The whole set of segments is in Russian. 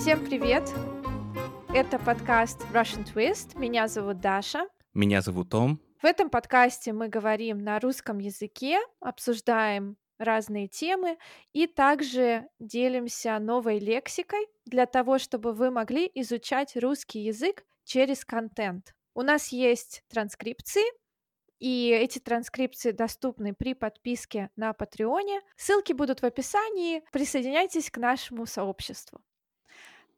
Всем привет! Это подкаст Russian Twist. Меня зовут Даша. Меня зовут Том. В этом подкасте мы говорим на русском языке, обсуждаем разные темы и также делимся новой лексикой для того, чтобы вы могли изучать русский язык через контент. У нас есть транскрипции, и эти транскрипции доступны при подписке на Патреоне. Ссылки будут в описании. Присоединяйтесь к нашему сообществу.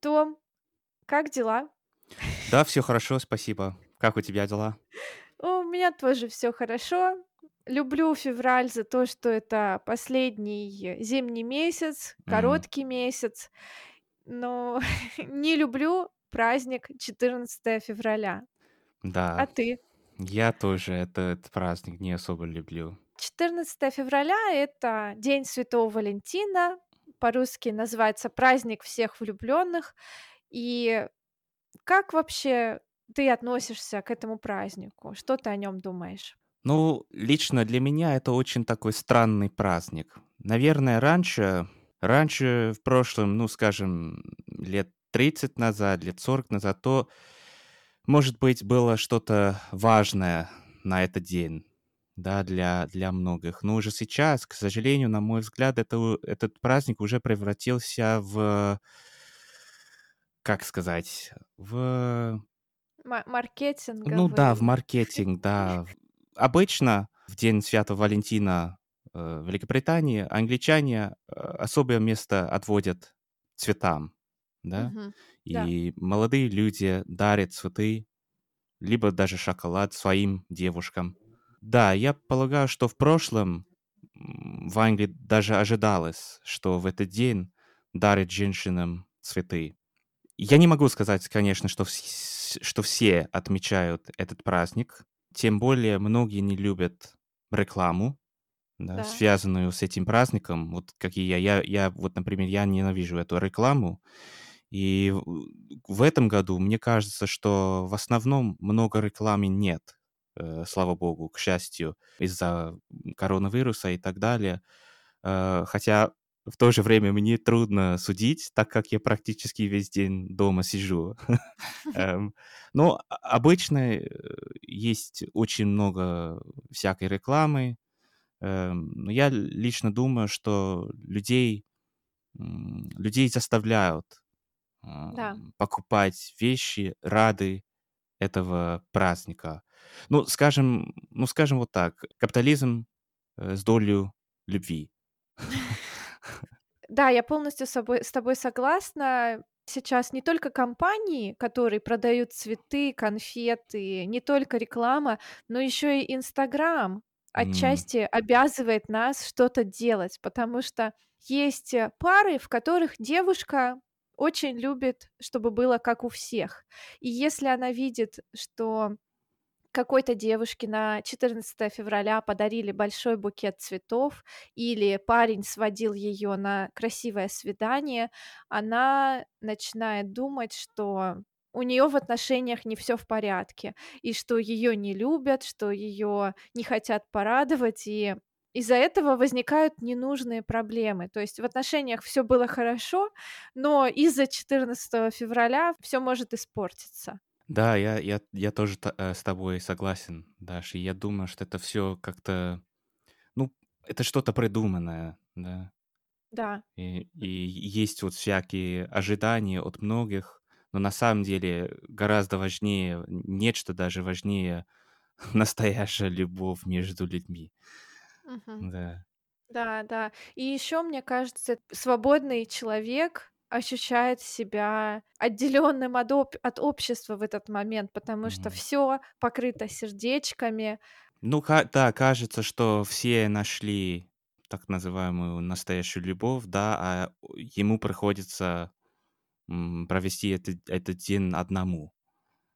Том, как дела? Да, все хорошо, спасибо. Как у тебя дела? У меня тоже все хорошо. Люблю февраль за то, что это последний зимний месяц, короткий mm. месяц, но не люблю праздник 14 февраля. Да. А ты? Я тоже этот праздник не особо люблю. 14 февраля — это День Святого Валентина, по-русски называется праздник всех влюбленных. И как вообще ты относишься к этому празднику? Что ты о нем думаешь? Ну, лично для меня это очень такой странный праздник. Наверное, раньше, раньше в прошлом, ну, скажем, лет 30 назад, лет 40 назад, то может быть, было что-то важное на этот день, да, для, для многих. Но уже сейчас, к сожалению, на мой взгляд, это, этот праздник уже превратился в, как сказать, в... Маркетинг. Ну да, в маркетинг, да. Обычно в День Святого Валентина э, в Великобритании англичане э, особое место отводят цветам. Да. и молодые люди дарят цветы, либо даже шоколад своим девушкам. Да, я полагаю, что в прошлом в Англии даже ожидалось, что в этот день дарят женщинам цветы. Я не могу сказать, конечно, что, вс- что все отмечают этот праздник. Тем более многие не любят рекламу, да, Да. связанную с этим праздником. Вот как и я. я. Я, вот, например, я ненавижу эту рекламу. И в этом году мне кажется, что в основном много рекламы нет, слава богу, к счастью, из-за коронавируса и так далее. Э, хотя в то же время мне трудно судить, так как я практически весь день дома сижу. Эм, но обычно э, есть очень много всякой рекламы. Эм, я лично думаю, что людей, людей заставляют покупать вещи рады этого праздника. Ну, скажем, ну, скажем вот так, капитализм э, с долей любви. Да, я полностью с собой, с тобой согласна. Сейчас не только компании, которые продают цветы, конфеты, не только реклама, но еще и Инстаграм отчасти обязывает нас что-то делать, потому что есть э, пары, в которых девушка очень любит, чтобы было как у всех. И если она видит, что какой-то девушке на 14 февраля подарили большой букет цветов или парень сводил ее на красивое свидание, она начинает думать, что у нее в отношениях не все в порядке, и что ее не любят, что ее не хотят порадовать, и из-за этого возникают ненужные проблемы. То есть в отношениях все было хорошо, но из-за 14 февраля все может испортиться. Да, я, я, я тоже та- э, с тобой согласен, Даша. И я думаю, что это все как-то, ну, это что-то придуманное, да. Да. И, и есть вот всякие ожидания от многих, но на самом деле гораздо важнее, нечто даже важнее настоящая любовь между людьми. Мгм. Да. Да, да. И еще, мне кажется, свободный человек ощущает себя отделенным от, об- от общества в этот момент, потому что Мгм. все покрыто сердечками. Ну, да, кажется, что все нашли так называемую настоящую любовь, да, а ему приходится провести этот, этот день одному.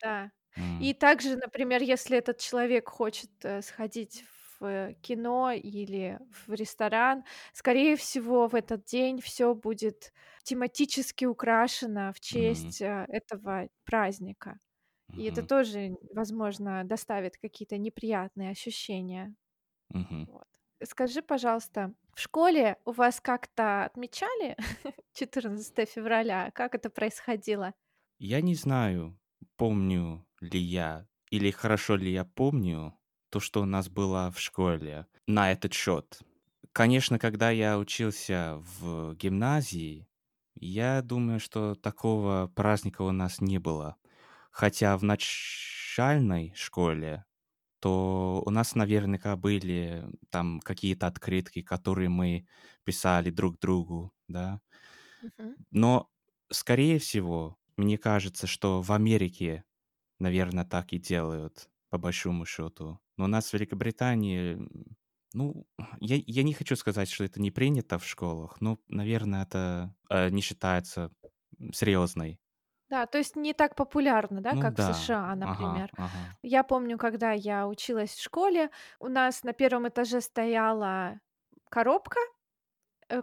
Да. М, И также, например, если этот человек хочет э, сходить в кино или в ресторан, скорее всего, в этот день все будет тематически украшено в честь э, этого праздника. И это мгм, тоже, возможно, доставит какие-то неприятные ощущения. мгм. Вот. Скажи, пожалуйста, в школе у вас как-то отмечали 14 февраля? Как это происходило? Я не знаю, помню ли я или хорошо ли я помню то, что у нас было в школе на этот счет. Конечно, когда я учился в гимназии, я думаю, что такого праздника у нас не было. Хотя в начальной школе, то у нас наверняка были там какие-то открытки, которые мы писали друг другу, да. Но, скорее всего, мне кажется, что в Америке, наверно, так и делают, по большому счету. Но у нас в Великобритании, ну, я я не хочу сказать, что это не принято в школах, но, наверно, это, э, не считается, серьезной. Да, то есть не так популярно, да, Ну как в да. США, Ага, например. ага. Я помню, когда я училась в школе, у нас на 1 этаже стояла коробка,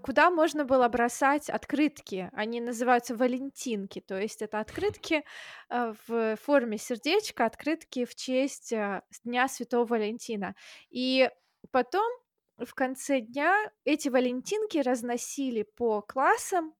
куда можно было бросать открытки. Они называются валентинки. То есть это открытки, э, в форме сердечка, открытки в честь, э, Дня Святого Валентина. И потом, в конце дня, эти валентинки разносили по классам,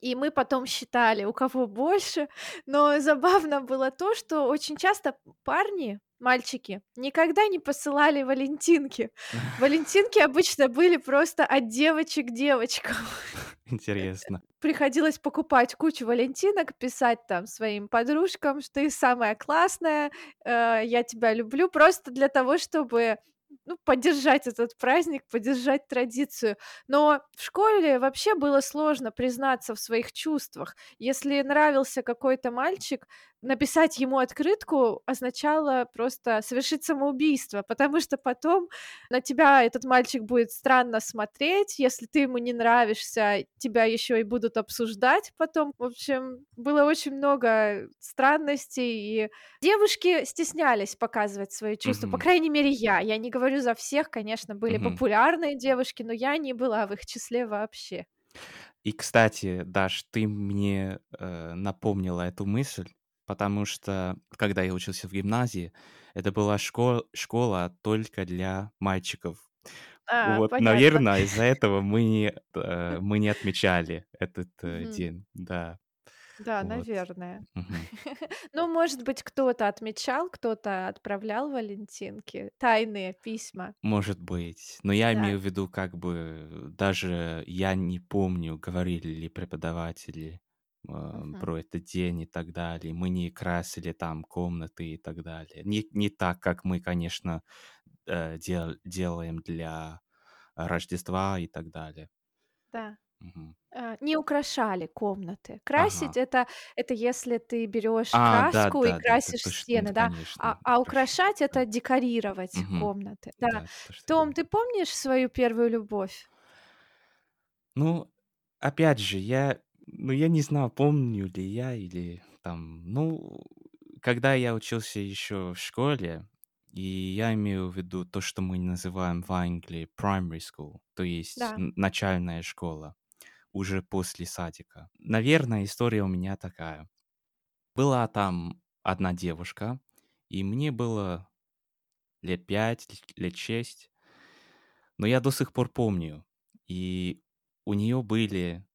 и мы потом считали, у кого больше. Но забавно было то, что очень часто парни, мальчики, никогда не посылали валентинки. Валентинки обычно были просто от девочек девочкам. Интересно. Приходилось покупать кучу валентинок, писать там своим подружкам, что ты самая классная, э, я тебя люблю, просто для того, чтобы, ну, поддержать этот праздник, поддержать традицию. Но в школе вообще было сложно признаться в своих чувствах. Если нравился какой-то мальчик, написать ему открытку означало просто совершить самоубийство, потому что потом на тебя этот мальчик будет странно смотреть. Если ты ему не нравишься, тебя еще и будут обсуждать потом. В общем, было очень много странностей, и девушки стеснялись показывать свои чувства. По Мгм. крайней мере, я. Я не говорю за всех, конечно, были Мгм. популярные девушки, но я не была в их числе вообще. И, кстати, Даш, ты мне, э, напомнила эту мысль, потому что, когда я учился в гимназии, это была шко школа только для мальчиков. А, Вот, понятно. наверно, из-за этого мы не, э, мы не отмечали этот, э, день. Да. Да, Вот. наверное. Ну, может быть, кто-то отмечал, кто-то отправлял валентинки, тайные письма. Может быть. Но я Да. имею в виду, как бы, даже я не помню, говорили ли преподаватели, а, Мгм. про этот день и так далее. Мы не красили там комнаты и так далее. Не не так, как мы, конечно, э, дел делаем для Рождества и так далее. Да. Э, не украшали комнаты. Красить- Ага. это это если ты берёшь А, краску и да-да-да, красишь точно, стены, да. конечно, А а украшать- это да. декорировать Мгм. комнаты. Да. Да, то, Том, ты помнишь свою первую любовь? Ну, опять же, я, ну, я не знаю, помню ли я или там, ну, когда я учился еще в школе, и я имею в виду то, что мы называем в Англии primary school, то есть Да. начальная школа, уже после садика. Наверно, история у меня такая. Была там одна девушка, и мне было лет 5, л лет 6. Но я до сих пор помню, и у неё были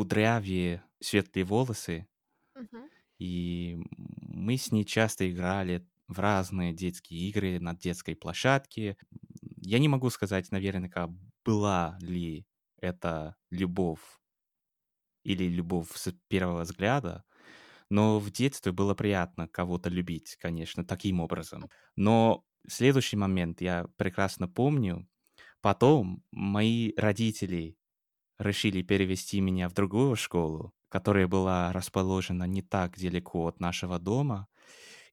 кудрявые светлые волосы. Мгм. И мы с ней часто играли в разные детские игры на детской площадке. Я не могу сказать наверняка, была ли это любовь или любовь с первого взгляда, но в детстве было приятно кого-то любить, конечно, таким образом. Но следующий момент я прекрасно помню. Потом мои родители решили перевести меня в другую школу, которая была расположена не так далеко от нашего дома,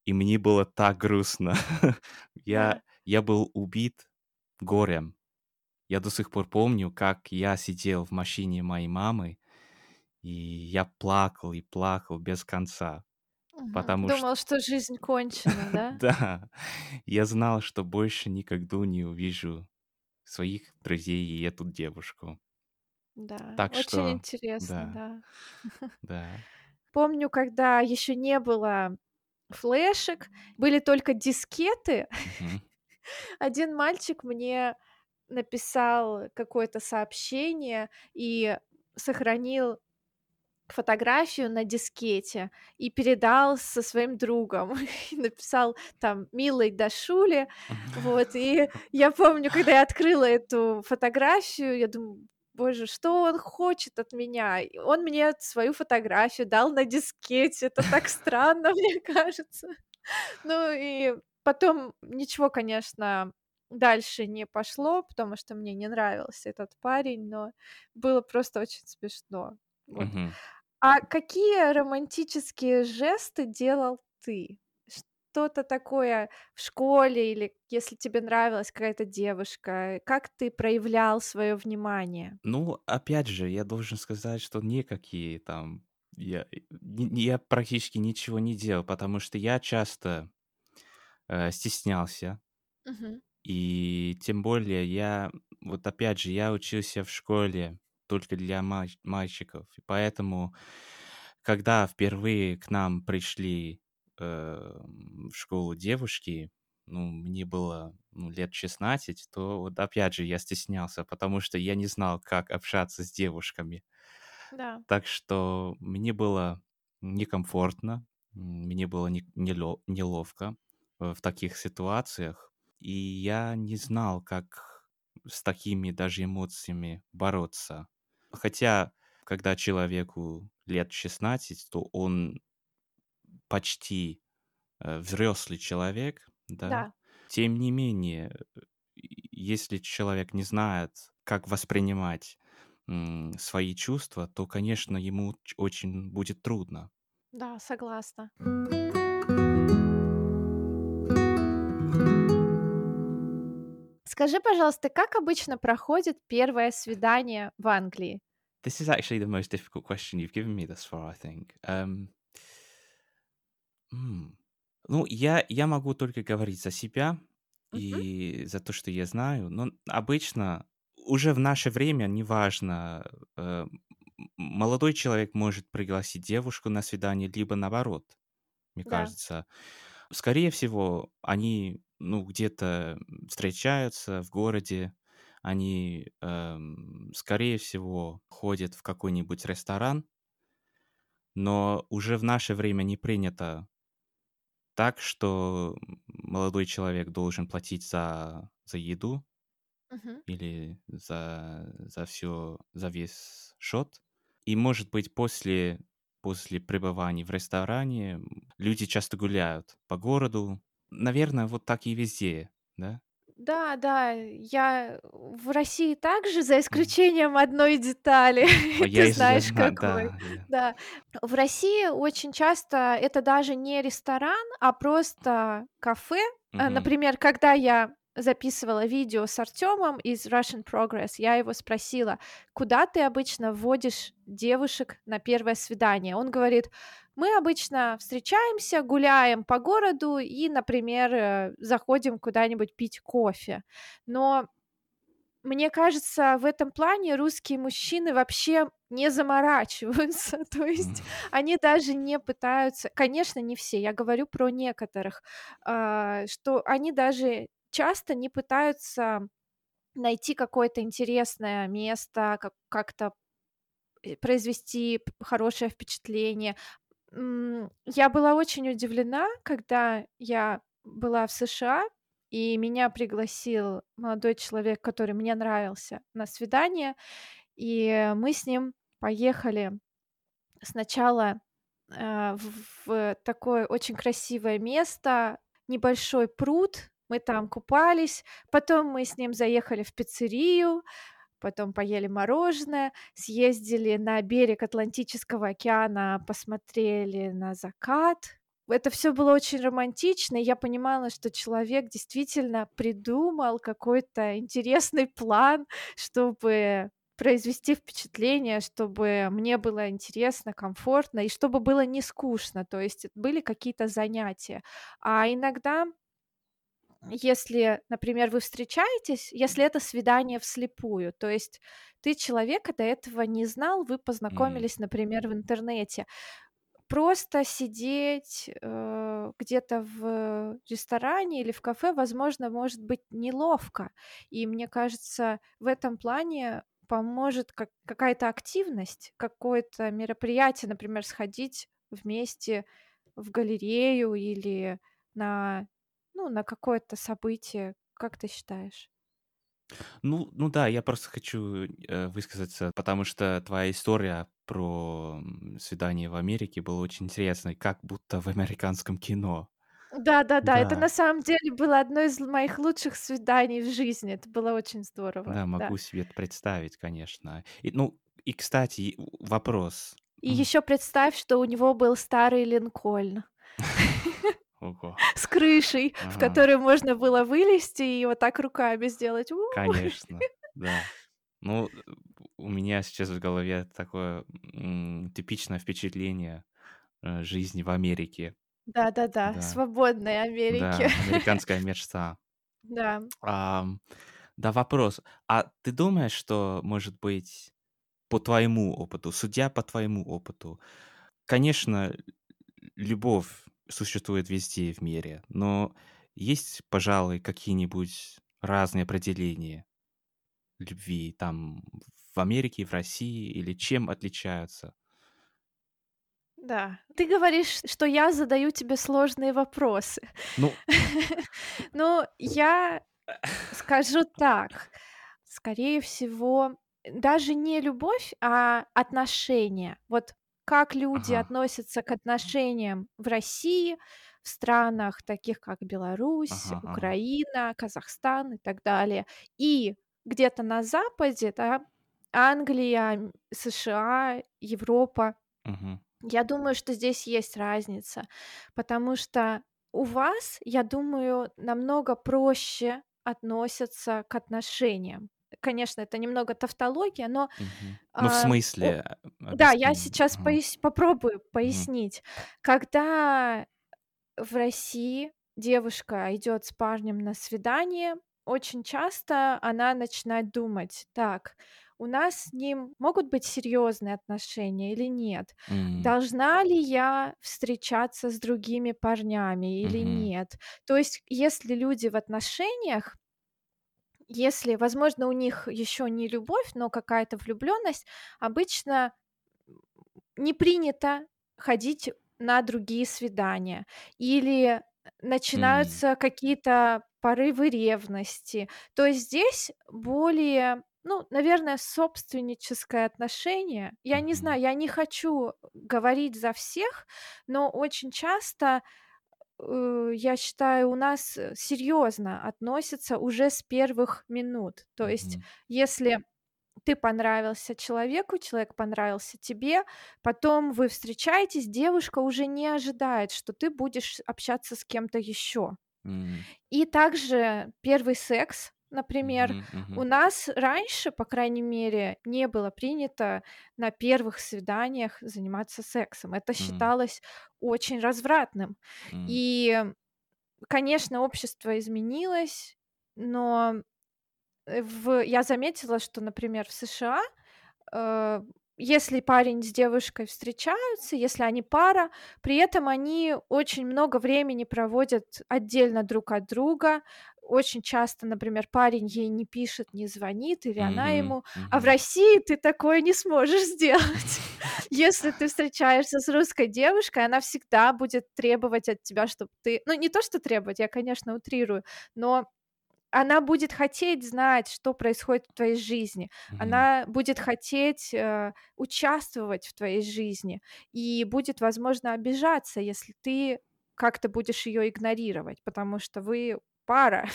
и мне было так грустно. Я я был убит горем. Я до сих пор помню, как я сидел в машине моей мамы, и я плакал и плакал без конца, потому Думал, что жизнь кончена, да? Да. Я знал, что больше никогда не увижу своих друзей и эту девушку. Да, Так очень что интересно, да. да. Да. Помню, когда ещё не было флешек, были только дискеты. Мгм. Один мальчик мне написал какое-то сообщение и сохранил фотографию на дискете и передал со своим другом. И написал там «Милой Дашуле». Вот, и я помню, когда я открыла эту фотографию, я думаю, боже, что он хочет от меня? Он мне свою фотографию дал на дискете. Это так странно, мне кажется. Ну и потом ничего, конечно, дальше не пошло, потому что мне не нравился этот парень, но было просто очень смешно. Вот. Мгм. А какие романтические жесты делал ты? Что-то такое в школе или если тебе нравилась какая-то девушка, как ты проявлял свое внимание? Ну, опять же, я должен сказать, что никакие там я, э, я практически ничего не делал, потому что я часто э, стеснялся. Мгм. И тем более я, вот опять же, я учился в школе только для мальч- мальчиков. И поэтому, когда впервые к нам пришли э, в школу девушки, ну, мне было ну, лет 16, то вот опять же я стеснялся, потому что я не знал, как общаться с девушками. Да. Так что мне было некомфортно, мне было не- нело- неловко э, в таких ситуациях, и я не знал, как с такими даже эмоциями бороться. Хотя, когда человеку лет 16, то он почти э, взрослый человек, да, Да. тем не менее, э, если человек не знает, как воспринимать свои чувства, то, конечно, ему очень будет трудно. Да, согласна. Скажи, пожалуйста, как обычно проходит первое свидание в Англии? This is actually the most difficult question you've given me thus far, I think. Um, м, ну, я, я могу только говорить за себя Мгм. и за то, что я знаю. Но обычно уже в наше время, неважно, э, м- молодой человек может пригласить девушку на свидание, либо наоборот, мне Да. кажется. Скорее всего, они, ну, где-то встречаются в городе, они, эм, скорее всего, ходят в какой-нибудь ресторан, но уже в наше время не принято так, что молодой человек должен платить за, за еду Мгм. или за, за все, за весь счет. И, может быть, после, после пребывания в ресторане люди часто гуляют по городу. Наверное, вот так и везде, да? Да, да, я в России также, за исключением одной детали. Я, Ты из- я знаешь, знаю, какой. да. я- Да. В России очень часто это даже не ресторан, а просто кафе. Э, Мгм. Например, когда я записывала видео с Артемом из Russian Progress, я его спросила, куда ты обычно вводишь девушек на первое свидание? Он говорит, мы обычно встречаемся, гуляем по городу и, например, э, заходим куда-нибудь пить кофе. Но мне кажется, в этом плане русские мужчины вообще не заморачиваются. То есть они даже не пытаются, конечно, не все, я говорю про некоторых, а, что они даже часто не пытаются найти какое-то интересное место, как- как-то э, произвести хорошее впечатление. Я была очень удивлена, когда я была в США, и меня пригласил молодой человек, который мне нравился, на свидание, и мы с ним поехали сначала э, в в такое очень красивое место, небольшой пруд, мы там купались, потом мы с ним заехали в пиццерию, потом поели мороженое, съездили на берег Атлантического океана, посмотрели на закат. Это все было очень романтично, и я понимала, что человек действительно придумал какой-то интересный план, чтобы произвести впечатление, чтобы мне было интересно, комфортно и чтобы было не скучно. То есть были какие-то занятия. А иногда если, например, вы встречаетесь, если это свидание вслепую, то есть ты человека до этого не знал, вы познакомились, например, в интернете. просто сидеть, э, где-то в ресторане или в кафе, возможно, может быть неловко. И мне кажется, в этом плане поможет как какая-то активность, какое-то мероприятие, например, сходить вместе в галерею или на, ну, на какое-то событие. Как ты считаешь? Ну ну да, я просто хочу, э, высказаться, потому что твоя история про, свидание в Америке была очень интересной, как будто в американском кино. Да-да-да, это Да. на самом деле было одно из моих лучших свиданий в жизни. Это было очень здорово, Да, да. могу себе это представить, конечно. И, ну, и, кстати, вопрос. И М. ещё представь, что у него был старый линкольн Ого. с крышей, в Ага. которую можно было вылезти и вот так руками сделать: "У". Конечно, да. Ну, у меня сейчас в голове такое, м, типичное впечатление, э, жизни в Америке. Да-да-да, Да. свободной Америки. Да, американская мечта. Да. Ам, да, вопрос. А ты думаешь, что, может быть, по твоему опыту, судя по твоему опыту, конечно, любовь существует везде в мире, но есть, пожалуй, какие-нибудь разные определения любви там в Америке, в России или чем отличаются? Да. Ты говоришь, что я задаю тебе сложные вопросы. Ну Ну, я скажу так: скорее всего, даже не любовь, а отношения. Вот как люди Ага. относятся к отношениям в России, в странах, таких как Беларусь, Ага, ага. Украина, Казахстан и так далее. И где-то на Западе, да, Англия, США, Европа. Мгм. Я думаю, что здесь есть разница, потому что у вас, я думаю, намного проще относятся к отношениям. Конечно, это немного тавтология, но, Мгм. Ну, в а, смысле, а, Да, я сейчас Ага. пояс попробую пояснить. Когда в России девушка идёт с парнем на свидание, очень часто она начинает думать: "Так, у нас с ним могут быть серьёзные отношения или нет? М. Должна ли я встречаться с другими парнями или Мгм. нет?" То есть, если люди в отношениях если, возможно, у них ещё не любовь, но какая-то влюблённость, обычно не принято ходить на другие свидания или начинаются какие-то порывы ревности. То есть здесь более, ну, наверное, собственническое отношение. Я не знаю, я не хочу говорить за всех, но очень часто, э, я считаю, у нас серьёзно относятся уже с первых минут. То есть, Мгм. если ты понравился человеку, человек понравился тебе, потом вы встречаетесь, девушка уже не ожидает, что ты будешь общаться с кем-то ещё. М. И также 1 секс, например. Мгм, У мгм. нас раньше, по крайней мере, не было принято на первых свиданиях заниматься сексом. Это М. считалось очень развратным. М. И, конечно, общество изменилось, но, э, в я заметила, что, например, в США, э, если парень с девушкой встречаются, если они пара, при этом они очень много времени проводят отдельно друг от друга. Очень часто, например, парень ей не пишет, не звонит или она Мгм, ему. А в. России ты такое не сможешь сделать. Если ты встречаешься с русской девушкой, она всегда будет требовать от тебя, чтоб ты ну, не то что требовать, я, конечно, утрирую, но она будет хотеть знать, что происходит в твоей жизни. Мгм. Она будет хотеть, э, участвовать в твоей жизни и будет, возможно, обижаться, если ты как-то будешь её игнорировать, потому что вы пара.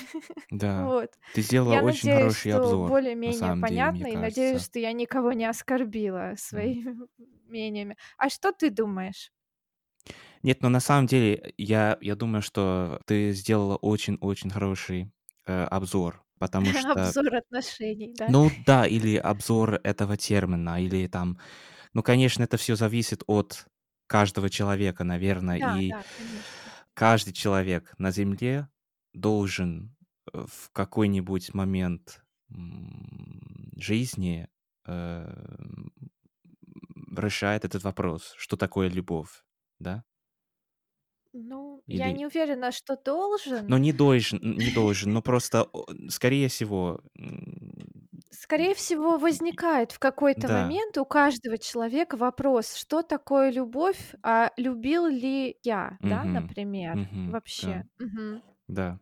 Да, Вот. ты сделала Я очень надеюсь, хороший что обзор, более-менее самом деле, понятно, и надеюсь, кажется. что я никого не оскорбила своими мнениями. А что ты думаешь? Нет, но на самом деле я я думаю, что ты сделала очень-очень хороший, э, обзор, потому что Обзор отношений, да? Ну да, или обзор этого термина, или там ну, конечно, это всё зависит от каждого человека, наверно. Да, И да, конечно. каждый человек на Земле должен, э, в какой-нибудь момент, жизни, эм, решать этот вопрос: что такое любовь. да? Ну, я Или не уверена, что должен. но не должен не должен, но просто, скорее всего, Скорее всего, возникает в какой-то да. момент у каждого человека вопрос, что такое любовь, а любил ли я, да, Мгм. например, Мгм. Да. вообще. Да.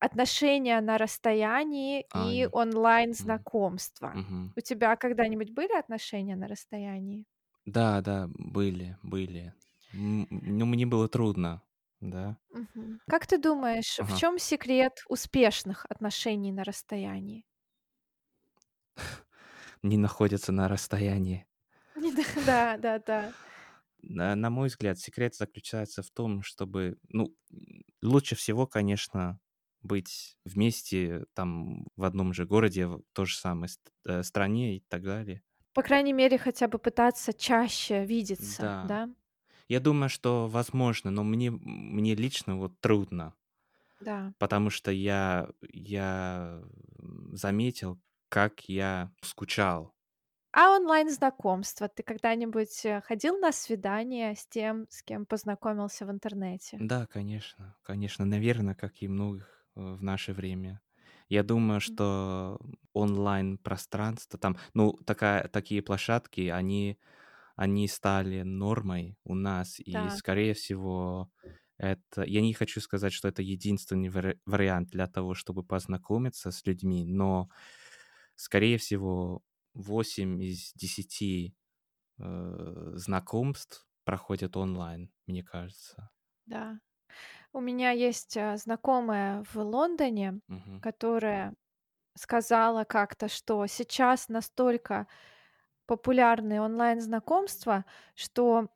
Отношения на расстоянии и Ай. М. онлайн-знакомства. Мгм. У тебя когда-нибудь были отношения на расстоянии? Да, да, были, были. Ну, мне было трудно, да. Мгм. Как ты думаешь, в Ага. чем секрет успешных отношений на расстоянии? Не находятся на расстоянии. Да, да, да-да. На на мой взгляд, секрет заключается в том, чтобы, ну, лучше всего, конечно, быть вместе, там, в одном же городе, в той же самой ст э, стране и так далее. По крайней мере, хотя бы пытаться чаще видеться, Да. да? Я думаю, что возможно, но мне мне лично вот трудно, Да. потому что я я, заметил, как я скучал. А онлайн-знакомства? Ты когда-нибудь, э, ходил на свидание с тем, с кем познакомился в интернете? Да, конечно, конечно, наверно, как и многих, э, в наше время. Я думаю, что онлайн-пространство там, ну, такая такие площадки, они они стали нормой у нас, и, скорее всего, это я не хочу сказать, что это единственный вари вариант для того, чтобы познакомиться с людьми, но, скорее всего, 8 из десяти э, знакомств проходят онлайн, мне кажется. да. У меня есть, а, знакомая в Лондоне, Мгм. которая сказала как-то, что сейчас настолько популярны онлайн-знакомства, что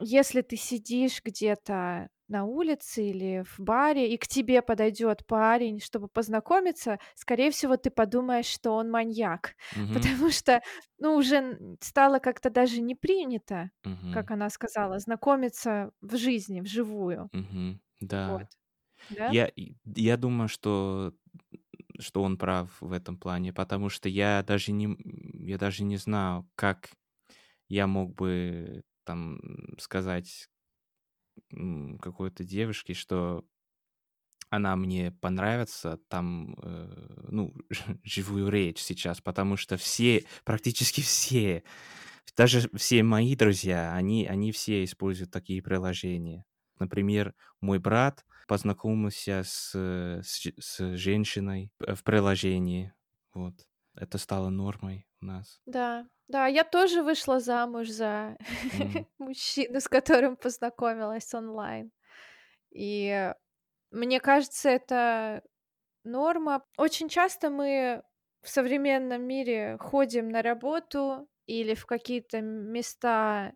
если ты сидишь где-то на улице или в баре, и к тебе подойдет парень, чтобы познакомиться, скорее всего, ты подумаешь, что он маньяк. Мгм. Потому что, ну, уже стало как-то даже не принято, Мгм. как она сказала, знакомиться в жизни, вживую. Мгм. Вот. Да. Да? Я я думаю, что что он прав в этом плане, потому что я даже не я даже не знаю, как я мог бы там, сказать, какой-то девушке, что она мне понравится, там, э, ну, живую речь сейчас, потому что все, практически все, даже все мои друзья, они они все используют такие приложения. Например, мой брат познакомился с, э, с с женщиной, в приложении. Вот. Это стало нормой у нас. Да. Да, я тоже вышла замуж за М. мужчину, с которым познакомилась онлайн. И мне кажется, это норма. Очень часто мы в современном мире ходим на работу или в какие-то места,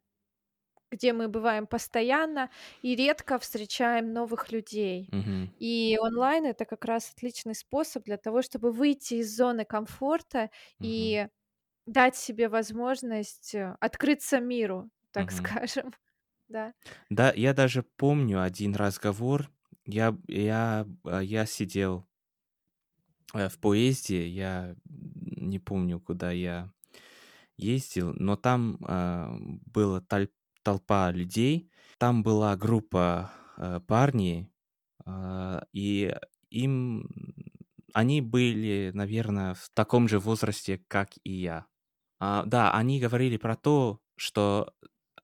где мы бываем постоянно, и редко встречаем новых людей. Мгм. И онлайн- это как раз отличный способ для того, чтобы выйти из зоны комфорта Мгм. и дать себе возможность, э, открыться миру, так Мгм. скажем. Да. Да, я даже помню один разговор. Я я, а, я сидел э, в поезде, я не помню, куда я ездил, но там, а, была таль толпа людей. Там была группа, э, парней, а, и им они были, наверно, в таком же возрасте, как и я. А, да, они говорили про то, что,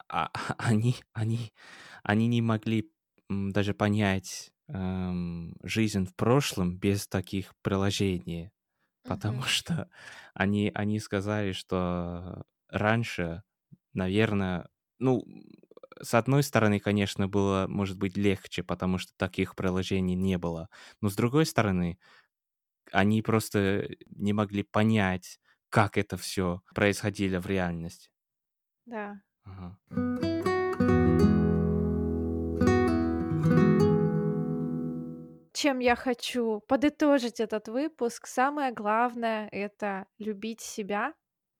а, они они они не могли, даже понять, эм, жизнь в прошлом без таких приложений. Потому Мгм. что они они сказали, что раньше, наверно, ну, с одной стороны, конечно, было, может быть, легче, потому что таких приложений не было. Но с другой стороны, они просто не могли понять, как это всё происходило в реальности. Да. Ага. Чем я хочу подытожить этот выпуск, самое главное- это любить себя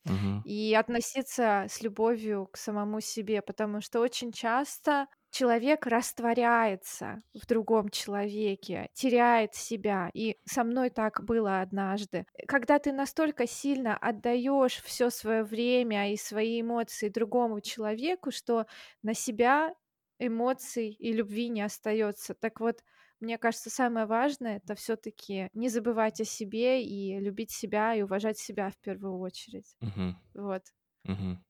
Мгм. и относиться с любовью к самому себе, потому что очень часто человек растворяется в другом человеке, теряет себя. И со мной так было однажды. Когда ты настолько сильно отдаешь все свое время и свои эмоции другому человеку, что на себя эмоций и любви не остается. Так вот, мне кажется, самое важное это все-таки не забывать о себе и любить себя и уважать себя в первую очередь. Мгм. Вот. Мгм.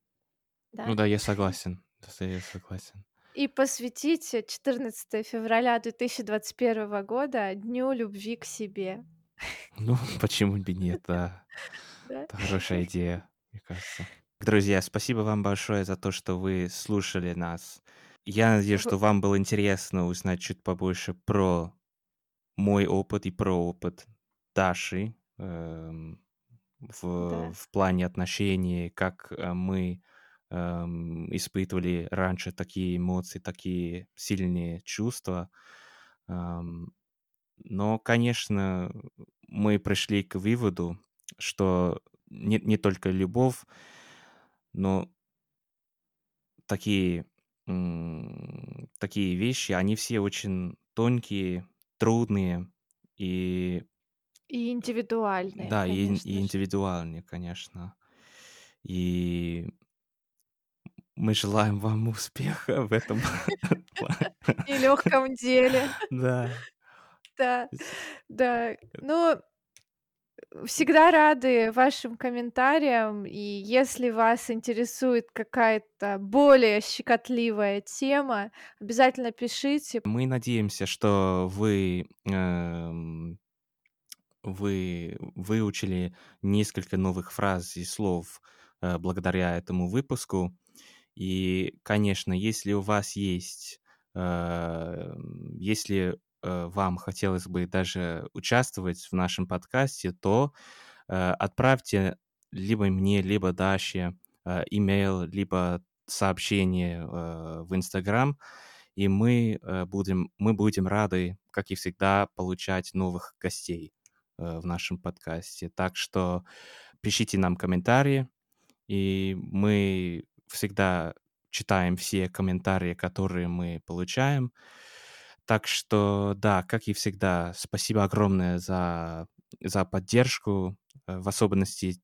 Да. Ну да, я согласен. Да, я согласен. И посвятить 14 февраля 2021 года Дню любви к себе. Ну, почему бы нет, да. Это хорошая идея, мне кажется. Друзья, спасибо вам большое за то, что вы слушали нас. Я надеюсь, что вам было интересно узнать чуть побольше про мой опыт и про опыт Даши эм, в, Да. в плане отношений, как э, мы эм, испытывали раньше такие эмоции, такие сильные чувства. Эм, но, конечно, мы пришли к выводу, что не, не только любовь, но такие, м, такие вещи, они все очень тонкие, трудные и, И индивидуальные, да, и, и конечно же. индивидуальные, конечно. И мы желаем вам успеха в этом. Нелегком деле. Да. Да, да. Ну, всегда рады вашим комментариям, и если вас интересует какая-то более щекотливая тема, обязательно пишите. Мы надеемся, что вы эм, вы выучили несколько новых фраз и слов э, благодаря этому выпуску. И, конечно, если у вас есть, э, если э, вам хотелось бы даже участвовать в нашем подкасте, то э, отправьте либо мне, либо Даше имейл, либо сообщение в Инстаграм, и мы будем мы будем рады, как и всегда, получать новых гостей в нашем подкасте. Так что пишите нам комментарии, и мы всегда читаем все комментарии, которые мы получаем. Так что, да, как и всегда, спасибо огромное за, за поддержку. Э, В особенности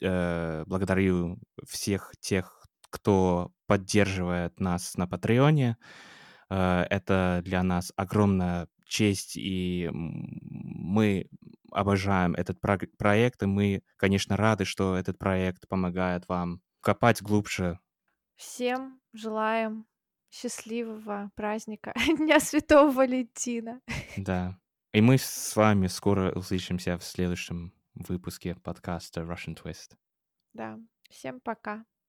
э, благодарю всех тех, кто поддерживает нас на Патреоне. Э, Это для нас огромная честь, и мы обожаем этот про- проект, и мы, конечно, рады, что этот проект помогает вам копать глубже. Всем желаем счастливого праздника Дня Святого Валентина. Да. И мы с вами скоро услышимся в следующем выпуске подкаста Russian Twist. Да, всем пока.